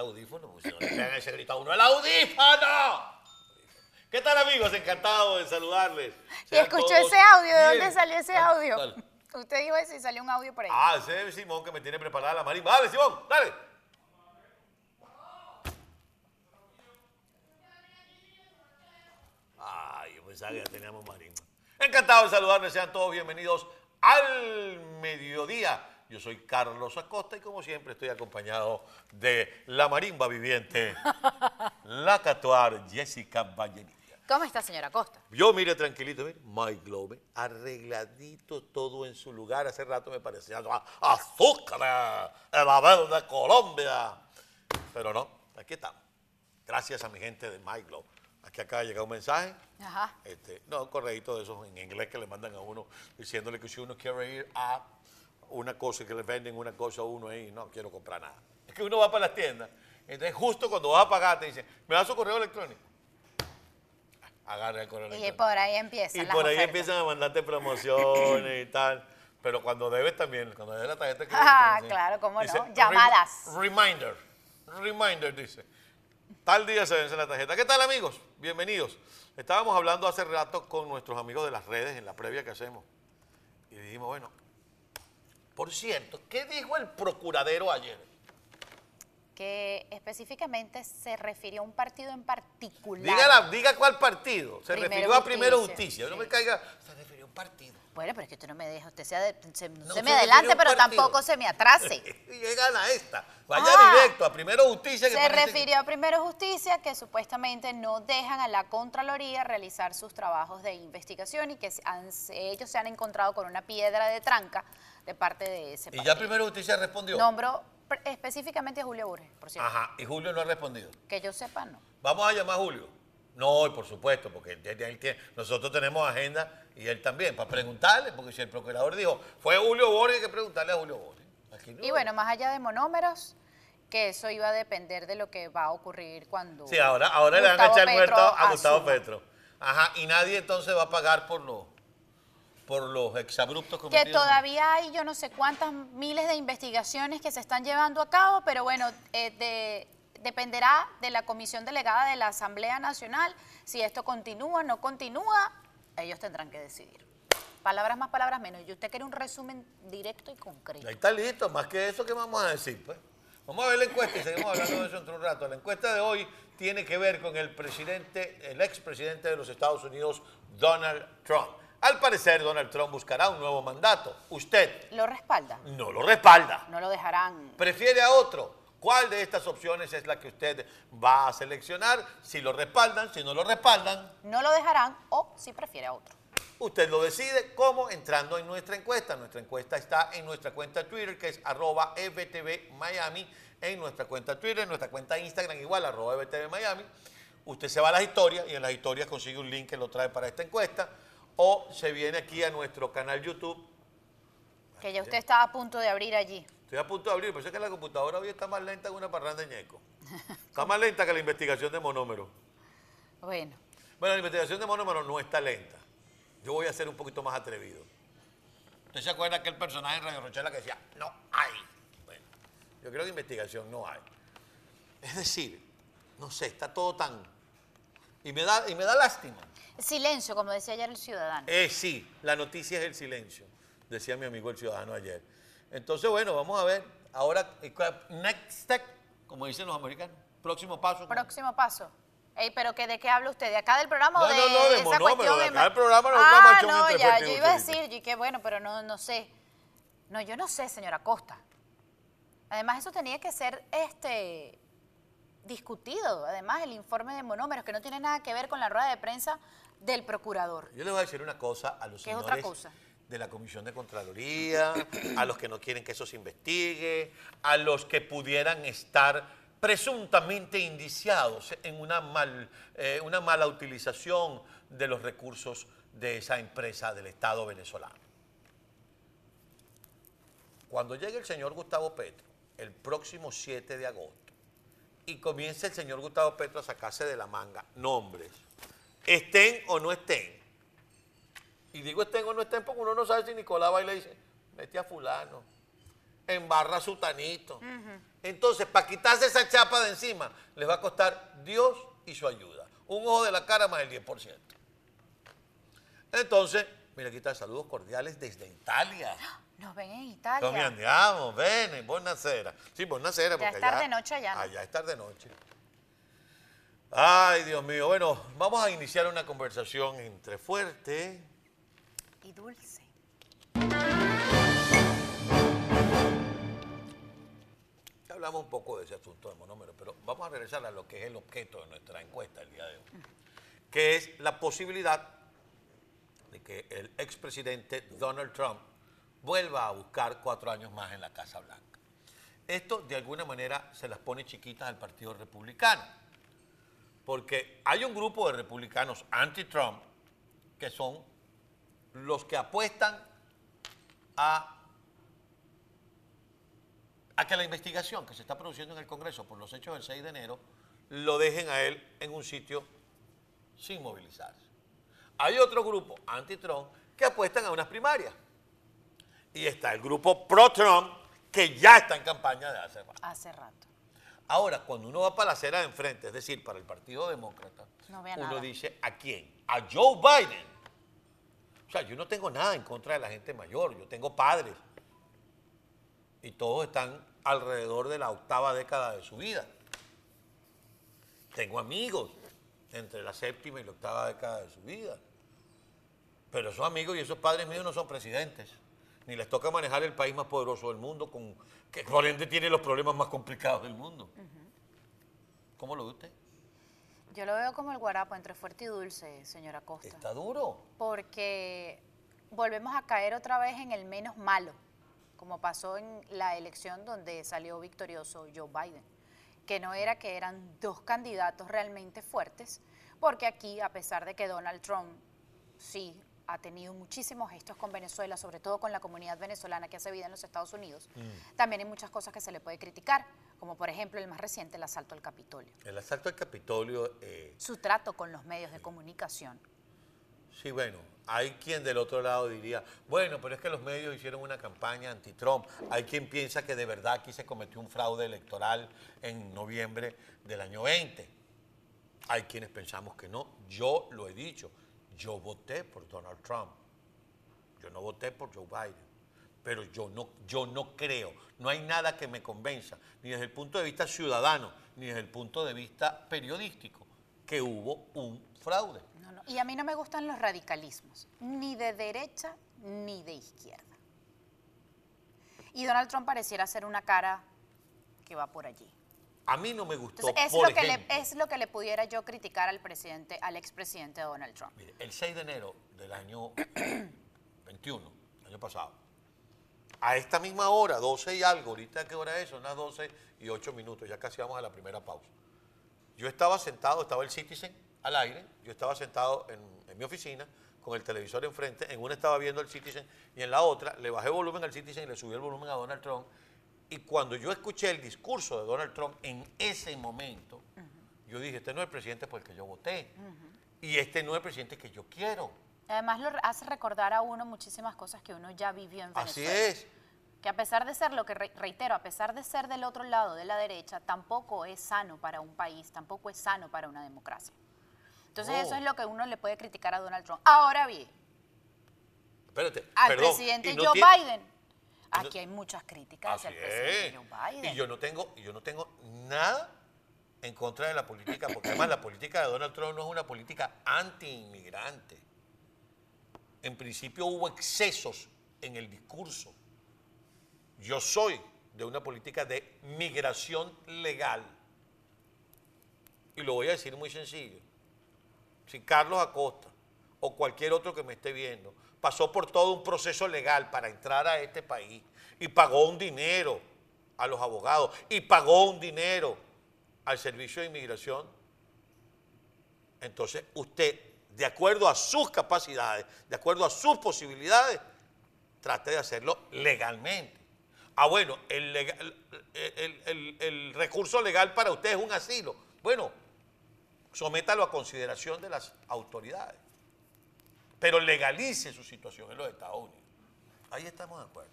audífono, porque si no le pegan ese grito a uno, ¡el audífono! ¿Qué tal amigos? Encantado de saludarles. ¿Y escuchó todos ese audio? ¿De dónde salió ese audio? Usted dijo eso y salió un audio por ahí. Ah, ese es Simón que me tiene preparada la marimba. Dale, Simón, dale. Ay, yo pensaba que ya teníamos marimba. Encantado de saludarles, sean todos bienvenidos al mediodía. Yo soy Carlos Acosta y como siempre estoy acompañado de la marimba viviente, la catuar Jessica Vallenilla. ¿Cómo está, señora Costa? Yo mire tranquilito, mire, My Globe, arregladito todo en su lugar. Hace rato me parecía azúcar, el Abel de Colombia. Pero no, aquí estamos. Gracias a mi gente de My Globe. Aquí acaba de llegar un mensaje. Ajá. Este, no, un correíto de esos en inglés que le mandan a uno diciéndole que si uno quiere ir a una cosa que le venden una cosa a uno ahí, no quiero comprar nada. Es que uno va para las tiendas, entonces justo cuando vas a pagar te dicen, ¿me das su correo electrónico? Agarra el correo Y electrónico. por ahí empiezan Y por ahí ofertas. empiezan a mandarte promociones y tal. Pero cuando debes también, cuando debes la tarjeta crédito, Ah, dice- claro, cómo no. dice, Llamadas. "Rem- Reminder. Reminder dice. Tal día se vence la tarjeta. ¿Qué tal amigos? Bienvenidos. Estábamos hablando hace rato con nuestros amigos de las redes en la previa que hacemos. Y dijimos, bueno, por cierto, ¿qué dijo el procuradero ayer? Que específicamente se refirió a un partido en particular. Diga, cuál partido. Se Primero refirió a Primero Justicia, Justicia. No sí. me caiga. Se refirió a un partido. Bueno, pero es que usted no me deja, usted se, ade- se- no se me adelante, pero partido. tampoco se me atrase. Y llegan a esta. Vaya Ah. directo a Primero Justicia. que Se que- refirió a Primero Justicia que supuestamente no dejan a la Contraloría realizar sus trabajos de investigación y que han- ellos se han encontrado con una piedra de tranca de parte de ese Y partido. ya Primero Justicia respondió. Nombró específicamente a Julio Burges, por cierto. Ajá, y Julio no ha respondido. Que yo sepa, no. Vamos a llamar a Julio. No, y por supuesto, porque él- tiene- nosotros tenemos agenda y él también, para preguntarle, porque si el procurador dijo, fue Julio Borges, hay que preguntarle a Julio Borges. No. Y bueno, más allá de monómeros, que eso iba a depender de lo que va a ocurrir cuando. Sí, ahora, ahora le van a echar muerto a Gustavo. Petro. Ajá, y nadie entonces va a pagar por los, por los exabruptos cometidos. Que todavía hay yo no sé cuántas miles de investigaciones que se están llevando a cabo, pero bueno, eh, de- dependerá de la comisión delegada de la Asamblea Nacional si esto continúa, no continúa, ellos tendrán que decidir. Palabras más, palabras menos. Y usted quiere un resumen directo y concreto. Ahí está listo, más que eso, ¿qué vamos a decir? Pues? Vamos a ver la encuesta y seguimos hablando de eso dentro de un rato. La encuesta de hoy tiene que ver con el presidente, el expresidente de los Estados Unidos, Donald Trump. Al parecer, Donald Trump buscará un nuevo mandato. Usted ¿Lo respalda? no lo respalda. No lo dejarán. Prefiere a otro. ¿Cuál de estas opciones es la que usted va a seleccionar? Si lo respaldan, si no lo respaldan, No lo dejarán o si prefiere a otro. Usted lo decide cómo entrando en nuestra encuesta. Nuestra encuesta está en nuestra cuenta Twitter, que es arroba FTV Miami, en nuestra cuenta Twitter, en nuestra cuenta Instagram igual, arroba FTV Miami. Usted se va a las historias y en las historias consigue un link que lo trae para esta encuesta. O se viene aquí a nuestro canal YouTube. Que ya usted está a punto de abrir allí. Estoy a punto de abrir, pero es que la computadora hoy está más lenta que una parranda de ñeco. Está más lenta que la investigación de monómero. Bueno, Bueno, la investigación de monómero no está lenta. Yo voy a ser un poquito más atrevido. ¿Usted se acuerda aquel personaje en Radio Rochela que decía, no hay? Bueno, yo creo que investigación no hay. Es decir, no sé, está todo tan... Y me da, y me da lástima. silencio, como decía ayer el ciudadano. Eh, sí, la noticia es el silencio, decía mi amigo el ciudadano ayer. Entonces, bueno, vamos a ver. Ahora, next step, como dicen los americanos. Próximo paso. Próximo paso. Ey, pero que ¿de qué habla usted? ¿De acá del programa No, o de, no, no, de esa cuestión? de de acá del programa nos ah, no, ya, yo iba a decir, y que bueno, pero no, no sé. No, yo no sé, señora Costa. Además, eso tenía que ser este discutido. Además, el informe de monómeros, que no tiene nada que ver con la rueda de prensa del procurador. Yo les voy a decir una cosa a los ¿Qué es señores otra cosa? De la Comisión de Contraloría, a los que no quieren que eso se investigue, a los que pudieran estar presuntamente indiciados en una, mal, eh, una mala utilización de los recursos de esa empresa del Estado venezolano. Cuando llegue el señor Gustavo Petro, el próximo 7 de agosto, y comience el señor Gustavo Petro a sacarse de la manga nombres, estén o no estén. Y digo estén o no estén porque uno no sabe si Nicolás va y le dice, mete a fulano, embarra a su tanito. Entonces, para quitarse esa chapa de encima, les va a costar Dios y su ayuda. Un ojo de la cara más el 10%. Entonces, mira, aquí está saludos cordiales desde Italia. Nos ven en Nos Italia. andiamo, bene, buonasera. Sí, buonasera. Ya porque es tarde noche allá, ¿no? Allá es tarde noche. Ay, Dios mío. Bueno, vamos a iniciar una conversación entre fuerte. Y dulce. Ya hablamos un poco de ese asunto de monómero, pero vamos a regresar a lo que es el objeto de nuestra encuesta el día de hoy, que es la posibilidad de que el expresidente Donald Trump vuelva a buscar cuatro años más en la Casa Blanca. Esto de alguna manera se las pone chiquitas al Partido Republicano, porque hay un grupo de republicanos anti-Trump que son los que apuestan a a que la investigación que se está produciendo en el Congreso por los hechos del 6 de enero lo dejen a él en un sitio sin movilizarse. Hay otro grupo, anti-Trump, que apuestan a unas primarias. Y está el grupo pro-Trump, que ya está en campaña de hace rato. Hace rato. Ahora, cuando uno va para la acera de enfrente, es decir, para el Partido Demócrata, No uno nada. dice, ¿a quién? A Joe Biden. O sea, yo no tengo nada en contra de la gente mayor, yo tengo padres. Y todos están alrededor de la octava década de su vida. Tengo amigos entre la séptima y la octava década de su vida. Pero esos amigos y esos padres míos no son presidentes. Ni les toca manejar el país más poderoso del mundo, con, que por ende tiene los problemas más complicados del mundo. ¿Cómo lo ve usted? Yo lo veo como el guarapo entre fuerte y dulce, señora Costa. Está duro. Porque volvemos a caer otra vez en el menos malo, como pasó en la elección donde salió victorioso Joe Biden, que no era que eran dos candidatos realmente fuertes, porque aquí, a pesar de que Donald Trump sí ha tenido muchísimos gestos con Venezuela, sobre todo con la comunidad venezolana que hace vida en los Estados Unidos, también hay muchas cosas que se le puede criticar, como por ejemplo el más reciente, el asalto al Capitolio. El asalto al Capitolio, eh, Su trato con los medios de comunicación. sí, bueno, hay quien del otro lado diría, bueno, pero es que los medios hicieron una campaña anti-Trump. Hay quien piensa que de verdad aquí se cometió un fraude electoral en noviembre del año 20. Hay quienes pensamos que no. Yo lo he dicho, yo voté por Donald Trump. Yo no voté por Joe Biden. Pero yo no, yo no creo, no hay nada que me convenza, ni desde el punto de vista ciudadano, ni desde el punto de vista periodístico, que hubo un fraude. No, no. Y a mí no me gustan los radicalismos, ni de derecha ni de izquierda. Y Donald Trump pareciera ser una cara que va por allí. A mí no me gustó, Entonces, es, por lo que le, es lo que le pudiera yo criticar al presidente, al expresidente Donald Trump. mire, el 6 de enero del año 21, año pasado, a esta misma hora, 12 y algo, ahorita qué hora es, son las 12 y 8 minutos, ya casi vamos a la primera pausa. Yo estaba sentado, estaba el Citizen al aire, yo estaba sentado en, en mi oficina con el televisor enfrente, en una estaba viendo el Citizen y en la otra le bajé volumen al Citizen y le subí el volumen a Donald Trump. Y cuando yo escuché el discurso de Donald Trump en ese momento, yo dije, este no es el presidente por el que yo voté. Y este no es el presidente que yo quiero. Además lo hace recordar a uno muchísimas cosas que uno ya vivió en Así Venezuela. es. Que a pesar de ser, lo que re- reitero, a pesar de ser del otro lado de la derecha, tampoco es sano para un país, tampoco es sano para una democracia. Entonces eso es lo que uno le puede criticar a Donald Trump. Ahora bien, Espérate, al perdón, presidente no Joe tiene- Biden, aquí hay muchas críticas Así hacia el presidente es. Joe Biden. Y yo no tengo, y yo no tengo nada en contra de la política, porque además la política de Donald Trump no es una política anti-inmigrante. En principio hubo excesos en el discurso. Yo soy de una política de migración legal. Y lo voy a decir muy sencillo. Si Carlos Acosta o cualquier otro que me esté viendo pasó por todo un proceso legal para entrar a este país y pagó un dinero a los abogados y pagó un dinero al servicio de inmigración, entonces usted, de acuerdo a sus capacidades, de acuerdo a sus posibilidades, trate de hacerlo legalmente. Ah, bueno, el, lega- el- el- el- el recurso legal para usted es un asilo. Bueno, sométalo a consideración de las autoridades. Pero legalice su situación en los Estados Unidos. Ahí estamos de acuerdo.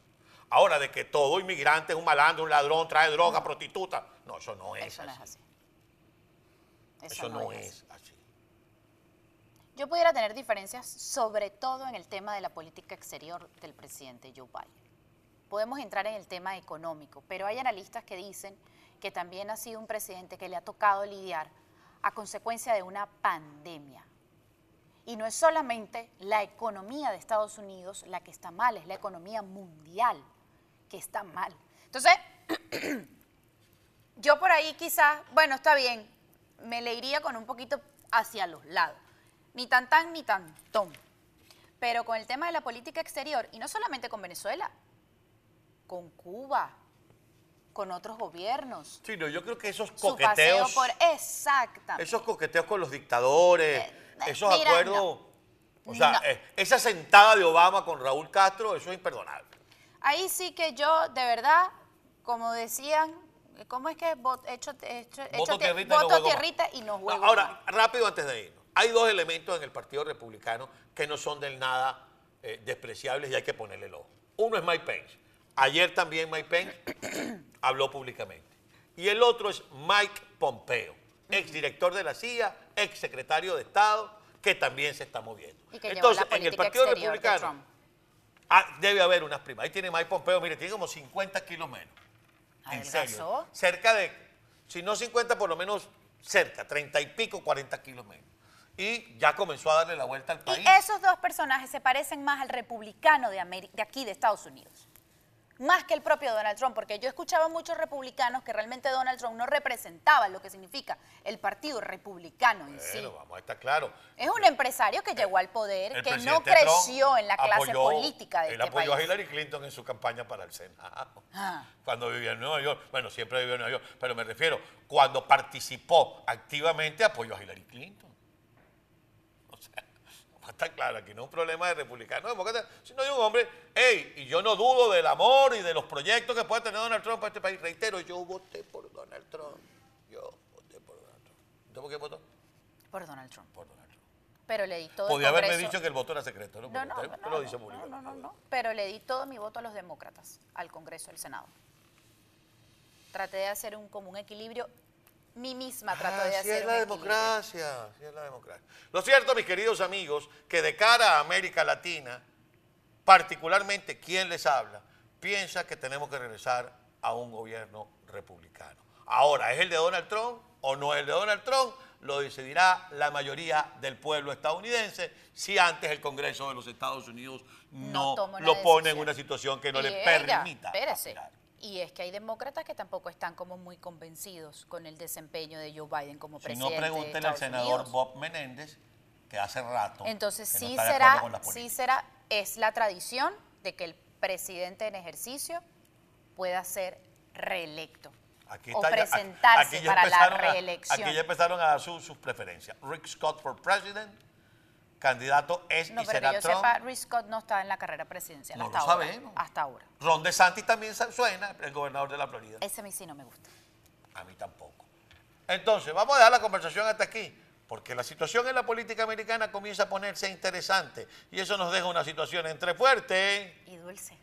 Ahora, de que todo inmigrante es un malandro, un ladrón, trae droga, prostituta. No, eso no es Eso no es así. Eso, no, es así. Yo pudiera tener diferencias sobre todo en el tema de la política exterior del presidente Joe Biden. Podemos entrar en el tema económico, pero hay analistas que dicen que también ha sido un presidente que le ha tocado lidiar a consecuencia de una pandemia. Y no es solamente la economía de Estados Unidos la que está mal, es la economía mundial que está mal. Entonces, yo por ahí quizás, bueno, está bien, me le iría con un poquito hacia los lados. Ni tan tan ni tan ton. Pero con el tema de la política exterior, y no solamente con Venezuela, con Cuba, con otros gobiernos. Sí, no, yo creo que esos Su paseo coqueteos, por... Exactamente. esos coqueteos con los dictadores, Eh, eh, esos mira, acuerdos, no. o sea, No. eh, esa sentada de Obama con Raúl Castro, eso es imperdonable. Ahí sí que yo, de verdad, como decían, ¿cómo es que Vot- hecho, hecho, Voto hecho- tierrita y no voto juego más. tierrita y no No, juego ahora, rápido antes de irnos. Hay dos elementos en el Partido Republicano que no son del nada eh, despreciables y hay que ponerle el ojo. Uno es Mike Pence. Ayer también Mike Pence habló públicamente. Y el otro es Mike Pompeo, exdirector de la CIA, exsecretario de Estado, que también se está moviendo. Entonces, en el Partido de Republicano Trump. ah, debe haber unas primas. Ahí tiene Mike Pompeo, mire, tiene como 50 kilos menos. En serio. Cerca de, si no 50, por lo menos cerca, 30 y pico, 40 kilos menos. Y ya comenzó a darle la vuelta al país. Y esos dos personajes se parecen más al republicano de, Ameri- de aquí, de Estados Unidos. Más que el propio Donald Trump, porque yo escuchaba muchos republicanos que realmente Donald Trump no representaba lo que significa el partido republicano en sí. Bueno, vamos a estar claro. Es un empresario que llegó al poder, El que no Trump creció en la clase apoyó- política de Él este apoyó país. a Hillary Clinton en su campaña para el Senado. Ah. Cuando vivía en Nueva York. Bueno, siempre vivió en Nueva York. Pero me refiero, cuando participó activamente, apoyó a Hillary Clinton. O sea, estar claro, aquí no es un problema de republicano, demócrata, sino de un hombre, hey, y yo no dudo del amor y de los proyectos que puede tener Donald Trump para este país. Reitero, yo voté por Donald Trump. Yo voté por Donald Trump. ¿Usted por qué votó? Por Donald Trump. Por Donald Trump. Pero le di todo Podía el haberme dicho que el voto era secreto, ¿no? No, no, usted no, lo no, dice no, público. no, no, no. Pero le di todo mi voto a los demócratas, al Congreso, al Senado. Traté de hacer un, como un equilibrio. Mi misma trato de Así hacer Ah, es la democracia, así es la democracia. Lo cierto, mis queridos amigos, que de cara a América Latina, particularmente quien les habla, piensa que tenemos que regresar a un gobierno republicano. Ahora, ¿es el de Donald Trump o no es el de Donald Trump? Lo decidirá la mayoría del pueblo estadounidense si antes el Congreso de los Estados Unidos no, lo pone en una situación que no Y le ella, permita. espérese. aspirar. Y es que hay demócratas que tampoco están como muy convencidos con el desempeño de Joe Biden como Si presidente. no, de pregúntenle al Estados senador Unidos. Bob Menéndez, que hace rato. Entonces que no sí de será, sí será, es la tradición de que el presidente en ejercicio pueda ser reelecto Aquí o está ya- presentarse aquí para la a- reelección. aquí ya empezaron a dar sus preferencias. Rick Scott for president, candidato es no, y pero será que yo Trump. sepa, Rick Scott no está en la carrera presidencial No hasta lo ahora. sabemos. Hasta ahora. Ron DeSantis también suena, el gobernador de la Florida. Ese a mí sí no me gusta. A mí tampoco. Entonces, vamos a dejar la conversación hasta aquí, porque la situación en la política americana comienza a ponerse interesante y eso nos deja una situación entre fuerte Y dulce.